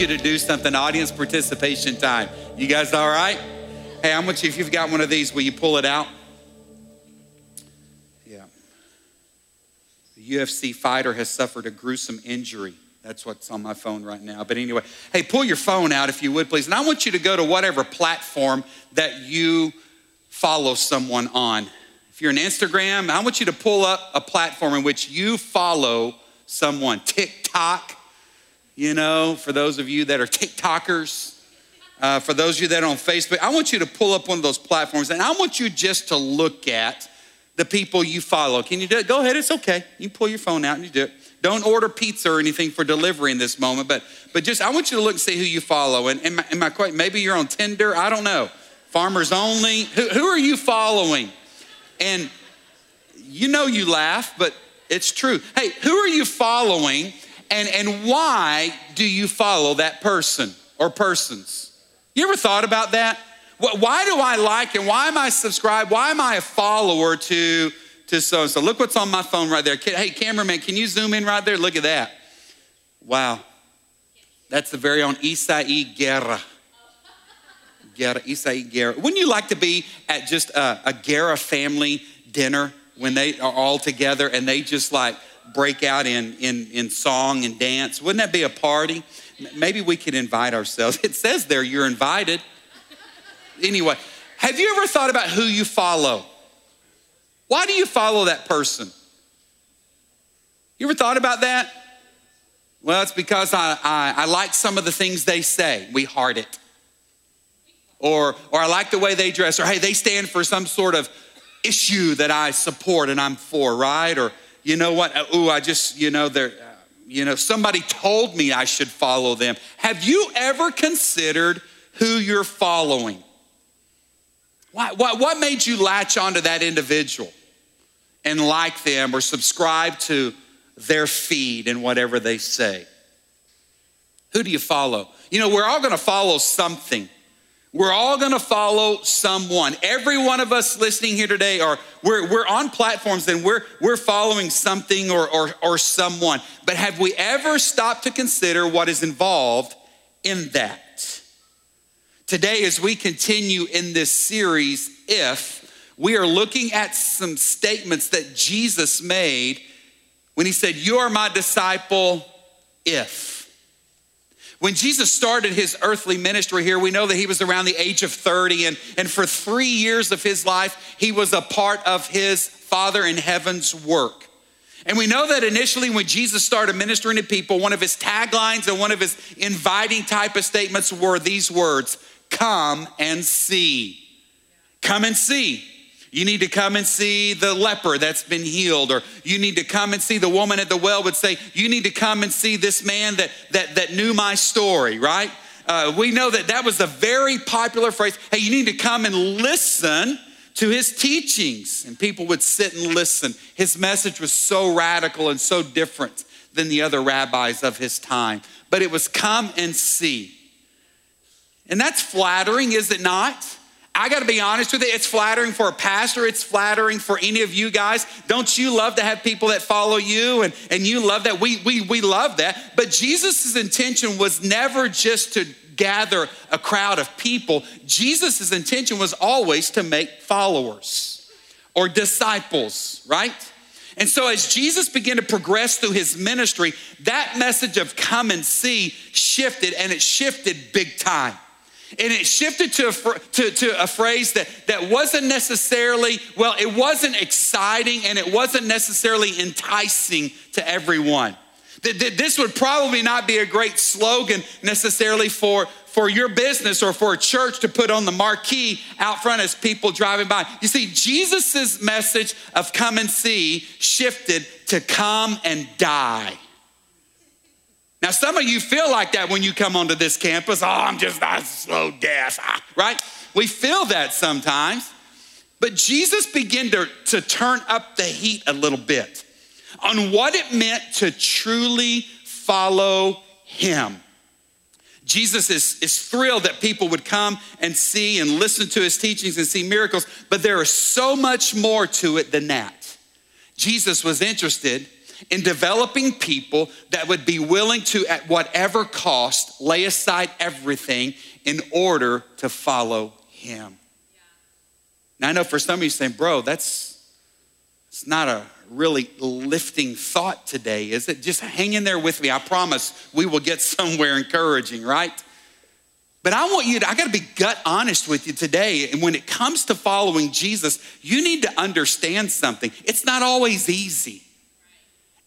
you to do something, audience participation time. You guys all right? Hey, I want you, if you've got one of these, will you pull it out? Yeah. The UFC fighter has suffered a gruesome injury. That's what's on my phone right now. But anyway, hey, pull your phone out if you would, please. And I want you to go to whatever platform that you follow someone on. If you're on Instagram, I want you to pull up a platform in which you follow someone. TikTok, you know, for those of you that are TikTokers. Uh, for those of you that are on Facebook, I want you to pull up one of those platforms and I want you just to look at the people you follow. Can you do it? Go ahead, it's okay. You pull your phone out and you do it. Don't order pizza or anything for delivery in this moment, but but just I want you to look and see who you follow. And am I, am I quite, maybe you're on Tinder, I don't know. Farmers only. Who, who are you following? And you know you laugh, but it's true. Hey, who are you following and, and why do you follow that person or persons? You ever thought about that? Why do I like and why am I subscribed? Why am I a follower to to so and so. Look what's on my phone right there. Hey, cameraman, can you zoom in right there? Look at that. Wow. That's the very own Isai Guerra. Guerra, Isai Guerra. Wouldn't you like to be at just a, a Guerra family dinner when they are all together and they just like break out in, in, in song and dance? Wouldn't that be a party? Maybe we could invite ourselves. It says there you're invited. Anyway, have you ever thought about who you follow? Why do you follow that person? You ever thought about that? Well, it's because I, I, I, like some of the things they say. We heart it. Or, or I like the way they dress. Or hey, they stand for some sort of issue that I support and I'm for, right? Or you know what? Uh, ooh, I just, you know, they're, uh, you know, somebody told me I should follow them. Have you ever considered who you're following? Why, what, what made you latch onto that individual? and like them or subscribe to their feed and whatever they say. Who do you follow? You know, we're all gonna follow something. We're all gonna follow someone. Every one of us listening here today are we're, we're on platforms and we're we're following something or, or or someone. But have we ever stopped to consider what is involved in that? Today, as we continue in this series, if we are looking at some statements that Jesus made when he said, You are my disciple if. When Jesus started his earthly ministry here, we know that he was around the age of 30, and, and for three years of his life, he was a part of his Father in heaven's work. And we know that initially, when Jesus started ministering to people, one of his taglines and one of his inviting type of statements were these words Come and see. Come and see. You need to come and see the leper that's been healed, or you need to come and see the woman at the well would say, You need to come and see this man that, that, that knew my story, right? Uh, we know that that was a very popular phrase. Hey, you need to come and listen to his teachings. And people would sit and listen. His message was so radical and so different than the other rabbis of his time. But it was come and see. And that's flattering, is it not? I got to be honest with you, it's flattering for a pastor, it's flattering for any of you guys. Don't you love to have people that follow you and, and you love that? We, we, we love that. But Jesus' intention was never just to gather a crowd of people, Jesus' intention was always to make followers or disciples, right? And so, as Jesus began to progress through his ministry, that message of come and see shifted, and it shifted big time. And it shifted to a, to, to a phrase that, that wasn't necessarily, well, it wasn't exciting and it wasn't necessarily enticing to everyone. This would probably not be a great slogan necessarily for, for your business or for a church to put on the marquee out front as people driving by. You see, Jesus' message of come and see shifted to come and die. Now, some of you feel like that when you come onto this campus. Oh, I'm just a slow death, ah, right? We feel that sometimes. But Jesus began to, to turn up the heat a little bit on what it meant to truly follow him. Jesus is, is thrilled that people would come and see and listen to his teachings and see miracles, but there is so much more to it than that. Jesus was interested in developing people that would be willing to, at whatever cost, lay aside everything in order to follow him. Now, I know for some of you saying, bro, that's it's not a really lifting thought today, is it? Just hang in there with me. I promise we will get somewhere encouraging, right? But I want you to, I got to be gut honest with you today. And when it comes to following Jesus, you need to understand something. It's not always easy.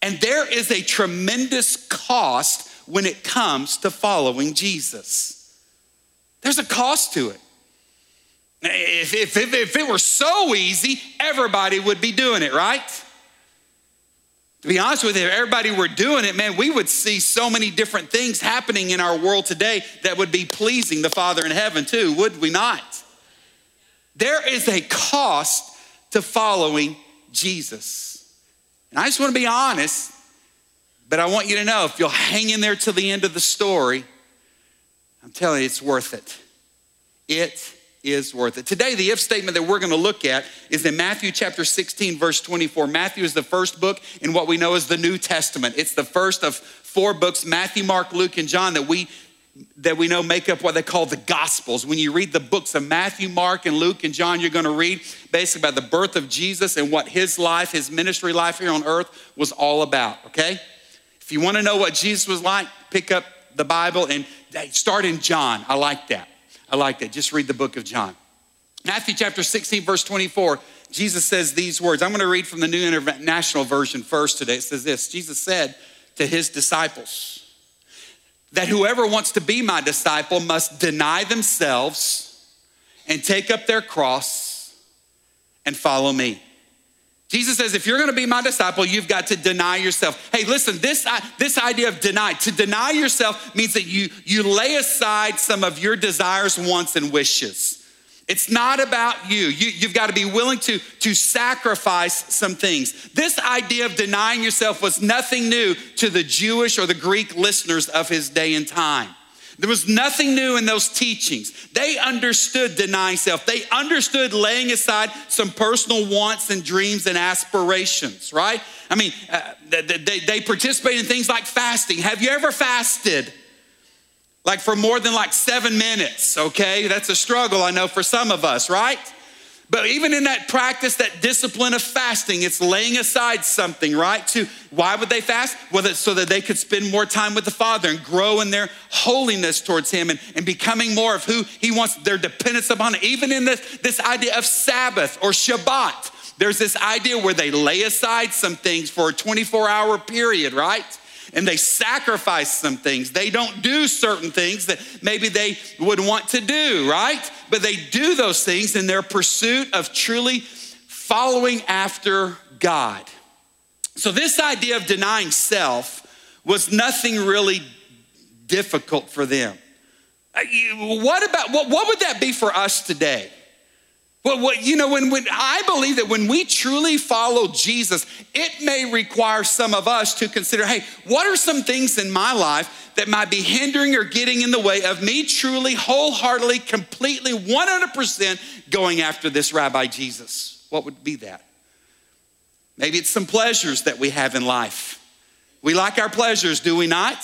And there is a tremendous cost when it comes to following Jesus. There's a cost to it. If, if, if, it were so easy, everybody would be doing it, right? To be honest with you, if everybody were doing it, man, we would see so many different things happening in our world today that would be pleasing the Father in heaven, too, would we not? There is a cost to following Jesus. And I just want to be honest, but I want you to know if you'll hang in there till the end of the story, I'm telling you, it's worth it. It is worth it. Today, the if statement that we're going to look at is in Matthew chapter 16, verse 24. Matthew is the first book in what we know as the New Testament. It's the first of four books Matthew, Mark, Luke, and John that we that we know make up what they call the Gospels. When you read the books of Matthew, Mark, and Luke and John, you're going to read basically about the birth of Jesus and what his life, his ministry life here on earth was all about, okay? If you want to know what Jesus was like, pick up the Bible and uh, start in John. I like that. I like that. Just read the book of John. Matthew chapter 16, verse 24, Jesus says these words. I'm going to read from the New International Version first today. It says this Jesus said to his disciples that whoever wants to be my disciple must deny themselves and take up their cross and follow me. Jesus says, if you're gonna be my disciple, you've got to deny yourself. Hey, listen, this, this idea of deny, to deny yourself means that you, you lay aside some of your desires, wants, and wishes. It's not about you. you have got to be willing to, to sacrifice some things. This idea of denying yourself was nothing new to the Jewish or the Greek listeners of his day and time. There was nothing new in those teachings. They understood denying self. They understood laying aside some personal wants and dreams and aspirations, right? I mean, uh, they, they participate in things like fasting. Have you ever fasted? Like for more than like seven minutes, okay? That's a struggle, I know, for some of us, right? But even in that practice, that discipline of fasting, it's laying aside something, right? To why would they fast? Well, so that they could spend more time with the Father and grow in their holiness towards Him and, and becoming more of who He wants, their dependence upon. Even in this, this idea of Sabbath or Shabbat, there's this idea where they lay aside some things for a 24 hour period, right? And they sacrifice some things. They don't do certain things that maybe they would want to do, right? But they do those things in their pursuit of truly following after God. So, this idea of denying self was nothing really difficult for them. Uh, what about what, what would that be for us today? Well, what, you know, when, when I believe that when we truly follow Jesus, it may require some of us to consider hey, what are some things in my life that might be hindering or getting in the way of me truly, wholeheartedly, completely, 100% going after this Rabbi Jesus? What would be that? Maybe it's some pleasures that we have in life. We like our pleasures, do we not?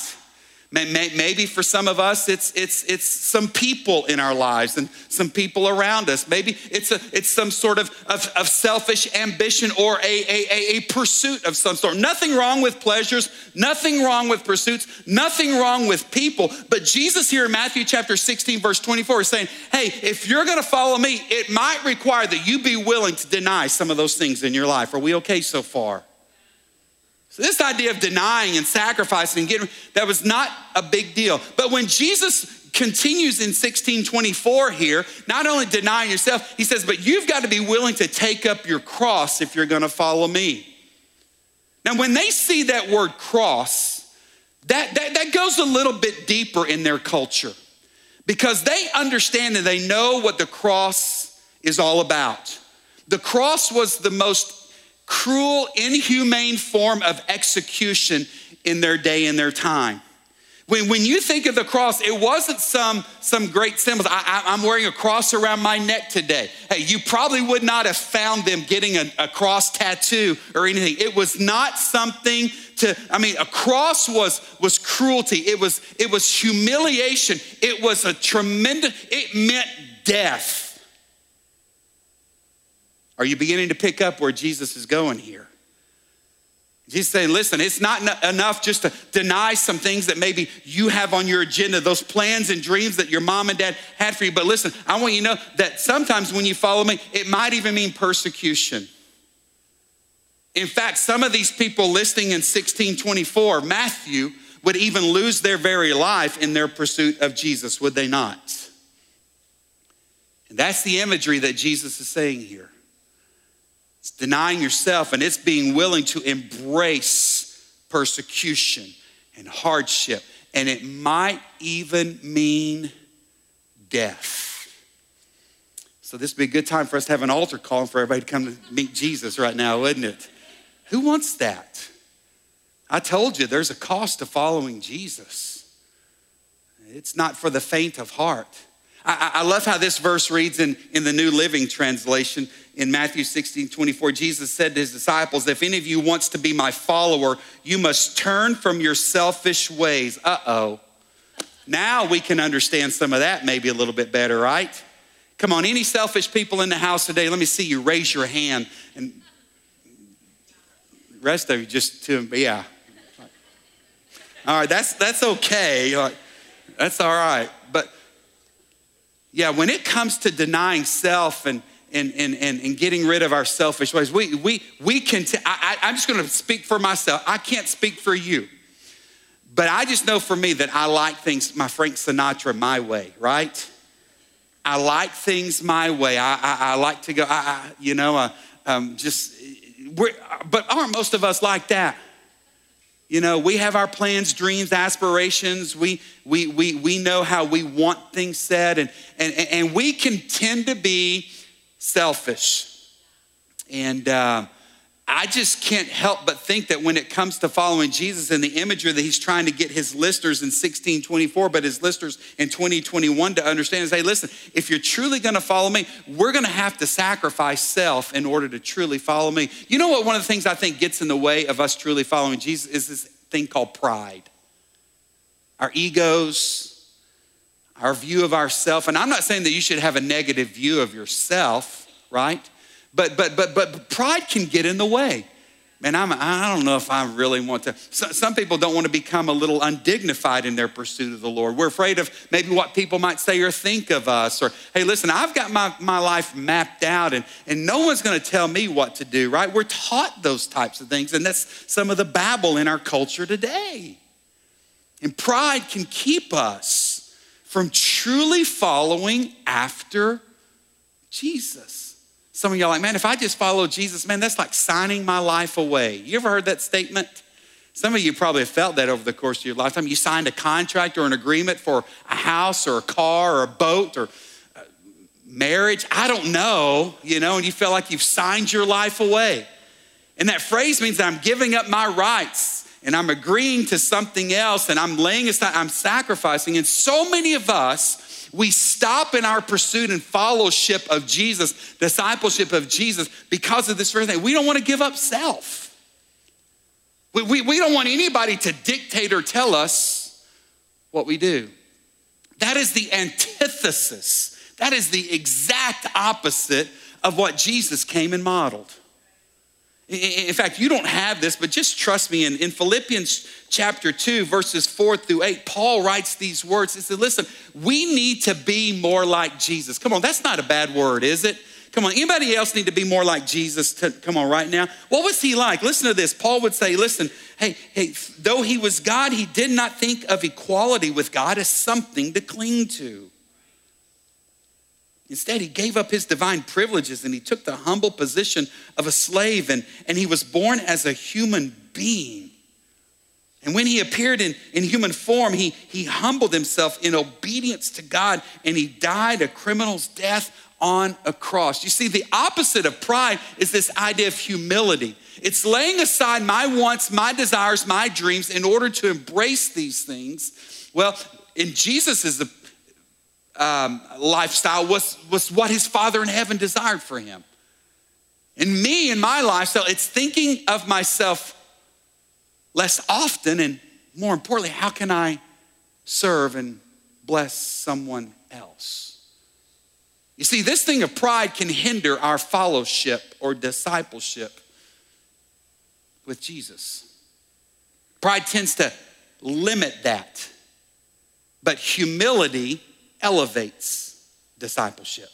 Maybe for some of us, it's, it's, it's some people in our lives and some people around us. Maybe it's, a, it's some sort of, of, of selfish ambition or a, a, a pursuit of some sort. Nothing wrong with pleasures, nothing wrong with pursuits, nothing wrong with people. But Jesus here in Matthew chapter 16, verse 24 is saying, hey, if you're gonna follow me, it might require that you be willing to deny some of those things in your life. Are we okay so far? This idea of denying and sacrificing and getting that was not a big deal. But when Jesus continues in 1624 here, not only denying yourself, he says, but you've got to be willing to take up your cross if you're going to follow me. Now, when they see that word cross, that, that, that goes a little bit deeper in their culture because they understand and they know what the cross is all about. The cross was the most cruel, inhumane form of execution in their day and their time. When, when you think of the cross, it wasn't some, some great symbols. I, am wearing a cross around my neck today. Hey, you probably would not have found them getting a, a cross tattoo or anything. It was not something to, I mean, a cross was, was cruelty. It was, it was humiliation. It was a tremendous, it meant death. Are you beginning to pick up where Jesus is going here? He's saying, listen, it's not enough just to deny some things that maybe you have on your agenda, those plans and dreams that your mom and dad had for you. But listen, I want you to know that sometimes when you follow me, it might even mean persecution. In fact, some of these people listing in 1624, Matthew would even lose their very life in their pursuit of Jesus, would they not? And that's the imagery that Jesus is saying here. It's denying yourself and it's being willing to embrace persecution and hardship. And it might even mean death. So, this would be a good time for us to have an altar call for everybody to come to meet Jesus right now, wouldn't it? Who wants that? I told you there's a cost to following Jesus. It's not for the faint of heart. I, I, love how this verse reads in, in the New Living Translation in Matthew 16, 24, Jesus said to his disciples, If any of you wants to be my follower, you must turn from your selfish ways. Uh oh. Now we can understand some of that maybe a little bit better, right? Come on, any selfish people in the house today, let me see you raise your hand. And rest of you just to, yeah. All right, that's, that's okay. That's all right. Yeah, when it comes to denying self and and, and, and, and getting rid of our selfish ways. We, we, we can, t- I, I, I'm just gonna speak for myself. I can't speak for you. But I just know for me that I like things, my Frank Sinatra, my way, right? I like things my way. I, I, I like to go, I, you know, uh, um, just, but aren't most of us like that? You know, we have our plans, dreams, aspirations. We, we, we, we know how we want things said, and, and, and we can tend to be selfish. And uh, I just can't help but think that when it comes to following Jesus and the imagery that he's trying to get his listeners in 1624, but his listeners in 2021 to understand is hey, listen, if you're truly gonna follow me, we're gonna have to sacrifice self in order to truly follow me. You know what? One of the things I think gets in the way of us truly following Jesus is this thing called pride. Our egos, our view of ourself. And I'm not saying that you should have a negative view of yourself, right? But but but but pride can get in the way. Man, I'm, I don't know if I really want to. Some people don't want to become a little undignified in their pursuit of the Lord. We're afraid of maybe what people might say or think of us. Or, hey, listen, I've got my, my life mapped out and, and no one's going to tell me what to do, right? We're taught those types of things. And that's some of the babble in our culture today. And pride can keep us from truly following after Jesus. Some of y'all like, man, if I just follow Jesus, man, that's like signing my life away. You ever heard that statement? Some of you probably have felt that over the course of your lifetime. You signed a contract or an agreement for a house or a car or a boat or uh, marriage. I don't know, you know, and you feel like you've signed your life away. And that phrase means that I'm giving up my rights and I'm agreeing to something else and I'm laying aside, I'm sacrificing. And so many of us, we stop in our pursuit and fellowship of Jesus, discipleship of Jesus, because of this very thing. We don't want to give up self. We, we, we don't want anybody to dictate or tell us what we do. That is the antithesis. That is the exact opposite of what Jesus came and modeled. In fact, you don't have this, but just trust me. In, in Philippians chapter 2, verses 4 through 8, Paul writes these words. He said, Listen, we need to be more like Jesus. Come on, that's not a bad word, is it? Come on, anybody else need to be more like Jesus? To, come on, right now. What was he like? Listen to this. Paul would say, Listen, hey, hey, though he was God, he did not think of equality with God as something to cling to. Instead, he gave up his divine privileges and he took the humble position of a slave and, and he was born as a human being. And when he appeared in, in human form, he, he humbled himself in obedience to God and he died a criminal's death on a cross. You see, the opposite of pride is this idea of humility. It's laying aside my wants, my desires, my dreams in order to embrace these things Well, in Jesus' um, lifestyle was, was what his Father in heaven desired for him. In me, in my lifestyle, it's thinking of myself less often and more importantly, how can I serve and bless someone else? You see, this thing of pride can hinder our fellowship or discipleship with Jesus. Pride tends to limit that, but humility elevates discipleship.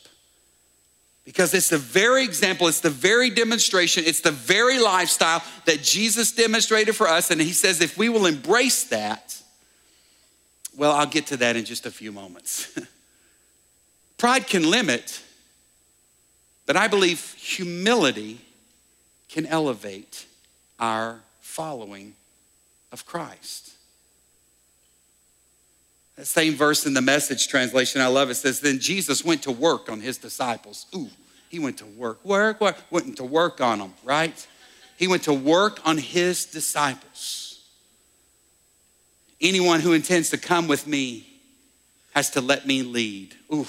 Because it's the very example, it's the very demonstration, it's the very lifestyle that Jesus demonstrated for us. And he says, if we will embrace that, well, I'll get to that in just a few moments. Pride can limit, but I believe humility can elevate our following of Christ. That same verse in the message translation, I love it, says, Then Jesus went to work on his disciples. Ooh, he went to work, work, work, went to work on them, right? He went to work on his disciples. Anyone who intends to come with me has to let me lead. Ooh.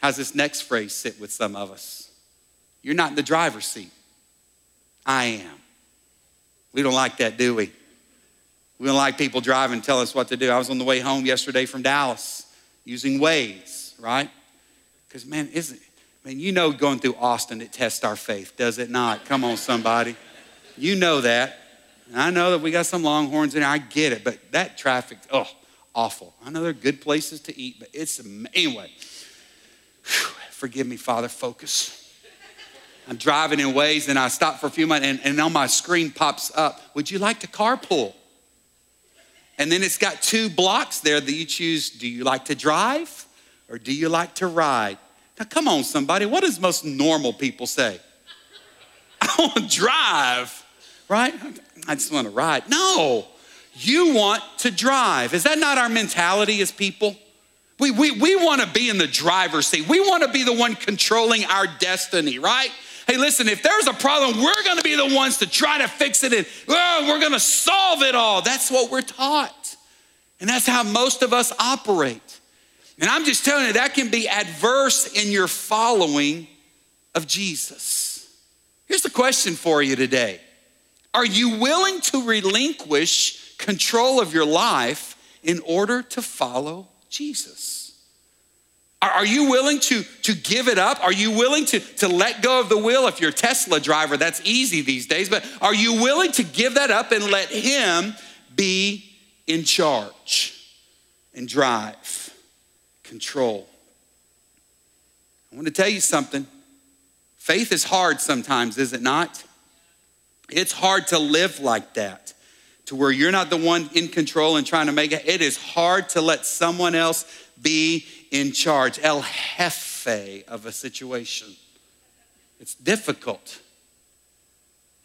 How's this next phrase sit with some of us? You're not in the driver's seat. I am. We don't like that, do we? We don't like people driving and tell us what to do. I was on the way home yesterday from Dallas using Waze, right? Because man, isn't man, you know going through Austin it tests our faith, does it not? Come on, somebody. You know that. And I know that we got some longhorns in there. I get it, but that traffic, oh, awful. I know there are good places to eat, but it's anyway. Whew, forgive me, Father. Focus. I'm driving in Waze and I stop for a few minutes and, and on my screen pops up, would you like to carpool? And then it's got two blocks there that you choose do you like to drive or do you like to ride? Now, come on, somebody. What does most normal people say? I want to drive, right? I just want to ride. No, you want to drive. Is that not our mentality as people? We, we, we want to be in the driver's seat. We want to be the one controlling our destiny, right? Hey, listen, if there's a problem, we're to be the ones to try to fix it and oh, we're to solve it all. That's what we're taught. And that's how most of us operate. And I'm just telling you, that can be adverse in your following of Jesus. Here's the question for you today Are you willing to relinquish control of your life in order to follow Jesus? Are you willing to, to give it up? Are you willing to, to let go of the wheel? If you're a Tesla driver, that's easy these days, but are you willing to give that up and let Him be in charge and drive, control? I want to tell you something. Faith is hard sometimes, is it not? It's hard to live like that, to where you're not the one in control and trying to make it. It is hard to let someone else be in charge, el jefe of a situation. It's difficult.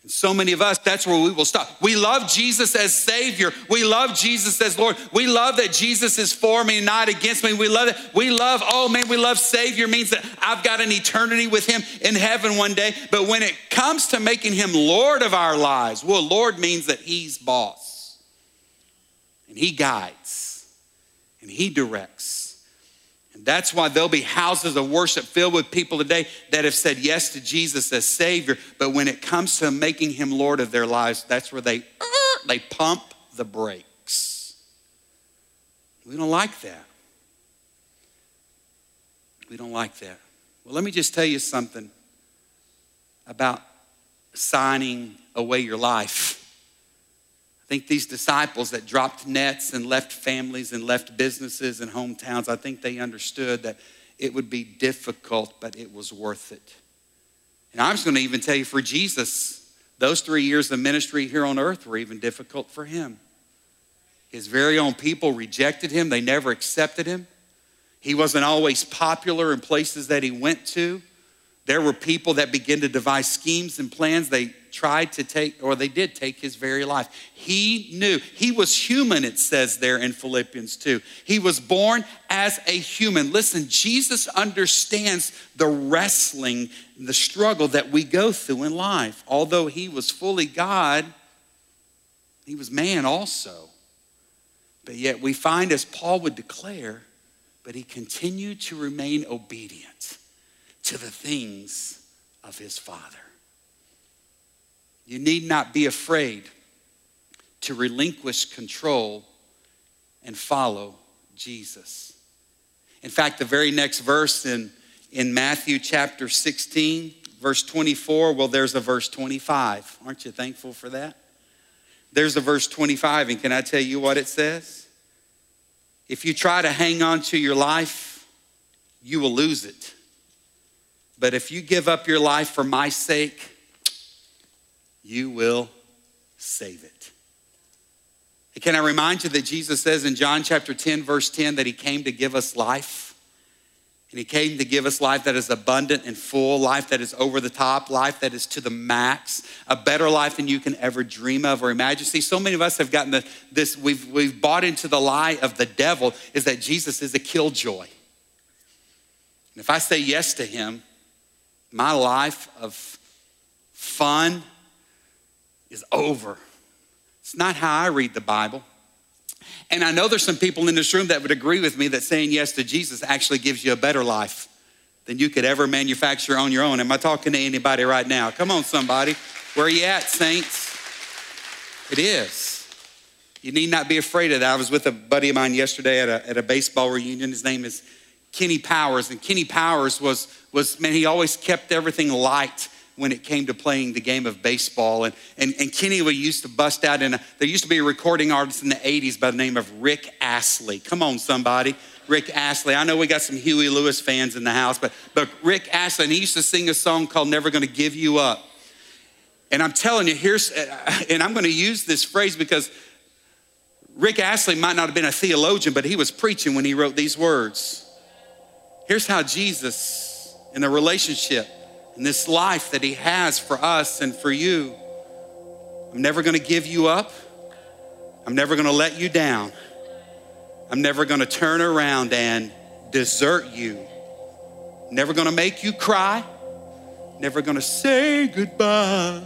And so many of us, that's where we will stop. We love Jesus as Savior. We love Jesus as Lord. We love that Jesus is for me, not against me. We love it. We love, oh man, we love Savior means that I've got an eternity with Him in heaven one day. But when it comes to making Him Lord of our lives, well, Lord means that He's boss. And He guides and He directs that's why there'll be houses of worship filled with people today that have said yes to Jesus as Savior. But when it comes to making Him Lord of their lives, that's where they, they pump the brakes. We don't like that. We don't like that. Well, let me just tell you something about signing away your life. I think these disciples that dropped nets and left families and left businesses and hometowns, I think they understood that it would be difficult, but it was worth it. And I'm just going to even tell you for Jesus, those three years of ministry here on earth were even difficult for him. His very own people rejected him, they never accepted him. He wasn't always popular in places that he went to. There were people that began to devise schemes and plans. They tried to take, or they did take his very life. He knew. He was human, it says there in Philippians 2. He was born as a human. Listen, Jesus understands the wrestling, the struggle that we go through in life. Although he was fully God, he was man also. But yet we find, as Paul would declare, but he continued to remain obedient to the things of his Father. You need not be afraid to relinquish control and follow Jesus. In fact, the very next verse in, in Matthew chapter 16, verse 24, well, there's a verse 25. Aren't you thankful for that? There's a verse 25, and can I tell you what it says? If you try to hang on to your life, you will lose it. But if you give up your life for my sake, you will save it. Can I remind you that Jesus says in John chapter 10, verse 10, that he came to give us life? And he came to give us life that is abundant and full, life that is over the top, life that is to the max, a better life than you can ever dream of or imagine. See, so many of us have gotten the, this, we've, we've bought into the lie of the devil is that Jesus is a killjoy. And if I say yes to him, my life of fun is over. It's not how I read the Bible. And I know there's some people in this room that would agree with me that saying yes to Jesus actually gives you a better life than you could ever manufacture on your own. Am I talking to anybody right now? Come on, somebody. Where are you at, saints? It is. You need not be afraid of that. I was with a buddy of mine yesterday at a, at a baseball reunion. His name is Kenny Powers. And Kenny Powers was, was, man, he always kept everything light when it came to playing the game of baseball. And, and, and Kenny we used to bust out in a, there used to be a recording artist in the 80s by the name of Rick Astley. Come on, somebody. Rick Astley. I know we got some Huey Lewis fans in the house, but, but Rick Astley, and he used to sing a song called Never Gonna Give You Up. And I'm telling you, here's, uh, and I'm gonna use this phrase because Rick Astley might not have been a theologian, but he was preaching when he wrote these words. Here's how Jesus, in a relationship, in this life that He has for us and for you. I'm never gonna give you up. I'm never gonna let you down. I'm never gonna turn around and desert you. Never gonna make you cry. Never gonna say goodbye.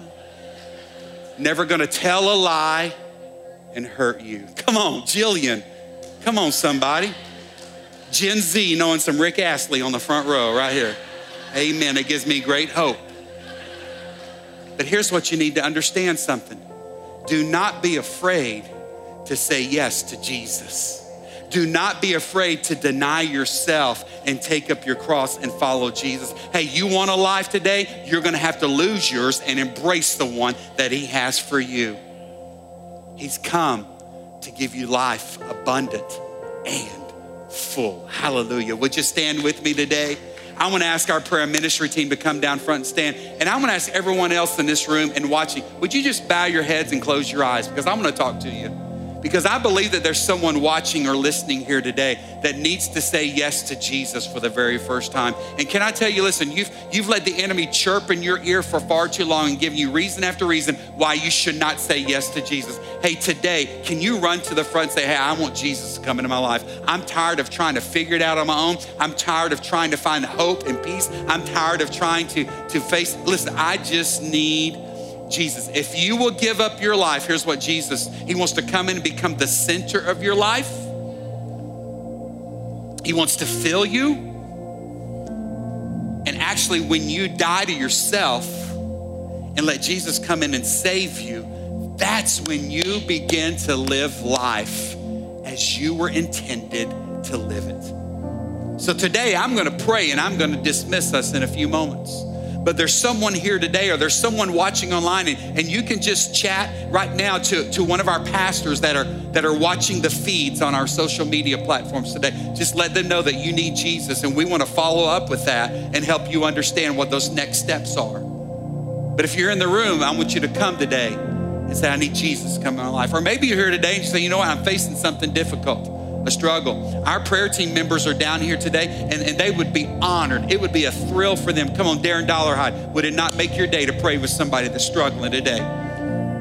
Never gonna tell a lie and hurt you. Come on, Jillian. Come on, somebody. Gen Z knowing some Rick Astley on the front row right here. Amen. It gives me great hope. But here's what you need to understand something do not be afraid to say yes to Jesus. Do not be afraid to deny yourself and take up your cross and follow Jesus. Hey, you want a life today? You're gonna have to lose yours and embrace the one that He has for you. He's come to give you life abundant and full. Hallelujah. Would you stand with me today? I want to ask our prayer ministry team to come down front and stand. And I want to ask everyone else in this room and watching, would you just bow your heads and close your eyes? Because I'm going to talk to you. Because I believe that there's someone watching or listening here today that needs to say yes to Jesus for the very first time. And can I tell you, listen, you've, you've let the enemy chirp in your ear for far too long and giving you reason after reason why you should not say yes to Jesus. Hey, today, can you run to the front and say, Hey, I want Jesus to come into my life? I'm tired of trying to figure it out on my own. I'm tired of trying to find hope and peace. I'm tired of trying to, to face, listen, I just need Jesus. If you will give up your life, here's what Jesus, He wants to come in and become the center of your life. He wants to fill you. And actually, when you die to yourself and let Jesus come in and save you, that's when you begin to live life as you were intended to live it. So today, I'm gonna pray and I'm gonna dismiss us in a few moments but there's someone here today or there's someone watching online and, and you can just chat right now to, to one of our pastors that are that are watching the feeds on our social media platforms today. Just let them know that you need jesus and we want to follow up with that and help you understand what those next steps are. But if you're in the room i want you to come today and say i need jesus to come in my life. Or maybe you're here today and you say you know what? I'm facing something difficult a struggle. Our prayer team members are down here today and, and they would be honored. It would be a thrill for them. Come on, Darren Dollarhide, would it not make your day to pray with somebody that's struggling today?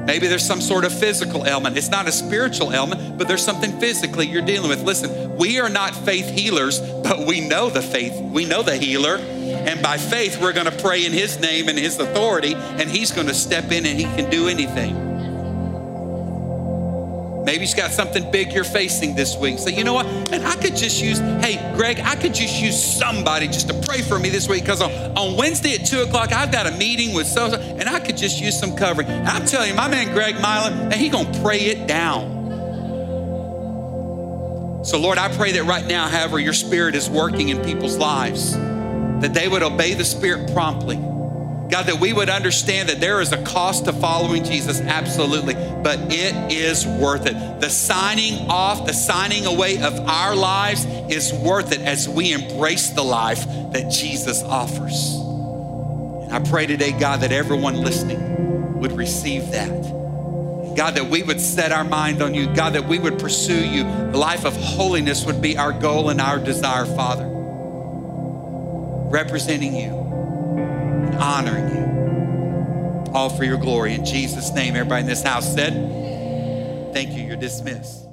Maybe there's some sort of physical ailment. It's not a spiritual ailment, but there's something physically you're dealing with. Listen, we are not faith healers, but we know the faith, we know the healer. And by faith, we're going to pray in his name and his authority, and he's going to step in and he can do anything. Maybe you've got something big you're facing this week. So, you know what? And I could just use, hey, Greg, I could just use somebody just to pray for me this week because on, on Wednesday at 2 o'clock, I've got a meeting with so and I could just use some covering. And I'm telling you, my man Greg Milan, and he going to pray it down. So, Lord, I pray that right now, however, your spirit is working in people's lives, that they would obey the spirit promptly God, that we would understand that there is a cost to following Jesus, absolutely, but it is worth it. The signing off, the signing away of our lives is worth it as we embrace the life that Jesus offers. And I pray today, God, that everyone listening would receive that. God, that we would set our mind on you. God, that we would pursue you. The life of holiness would be our goal and our desire, Father. Representing you honoring you. All for your glory. In Jesus' name, everybody in this house said, Thank you. You're dismissed.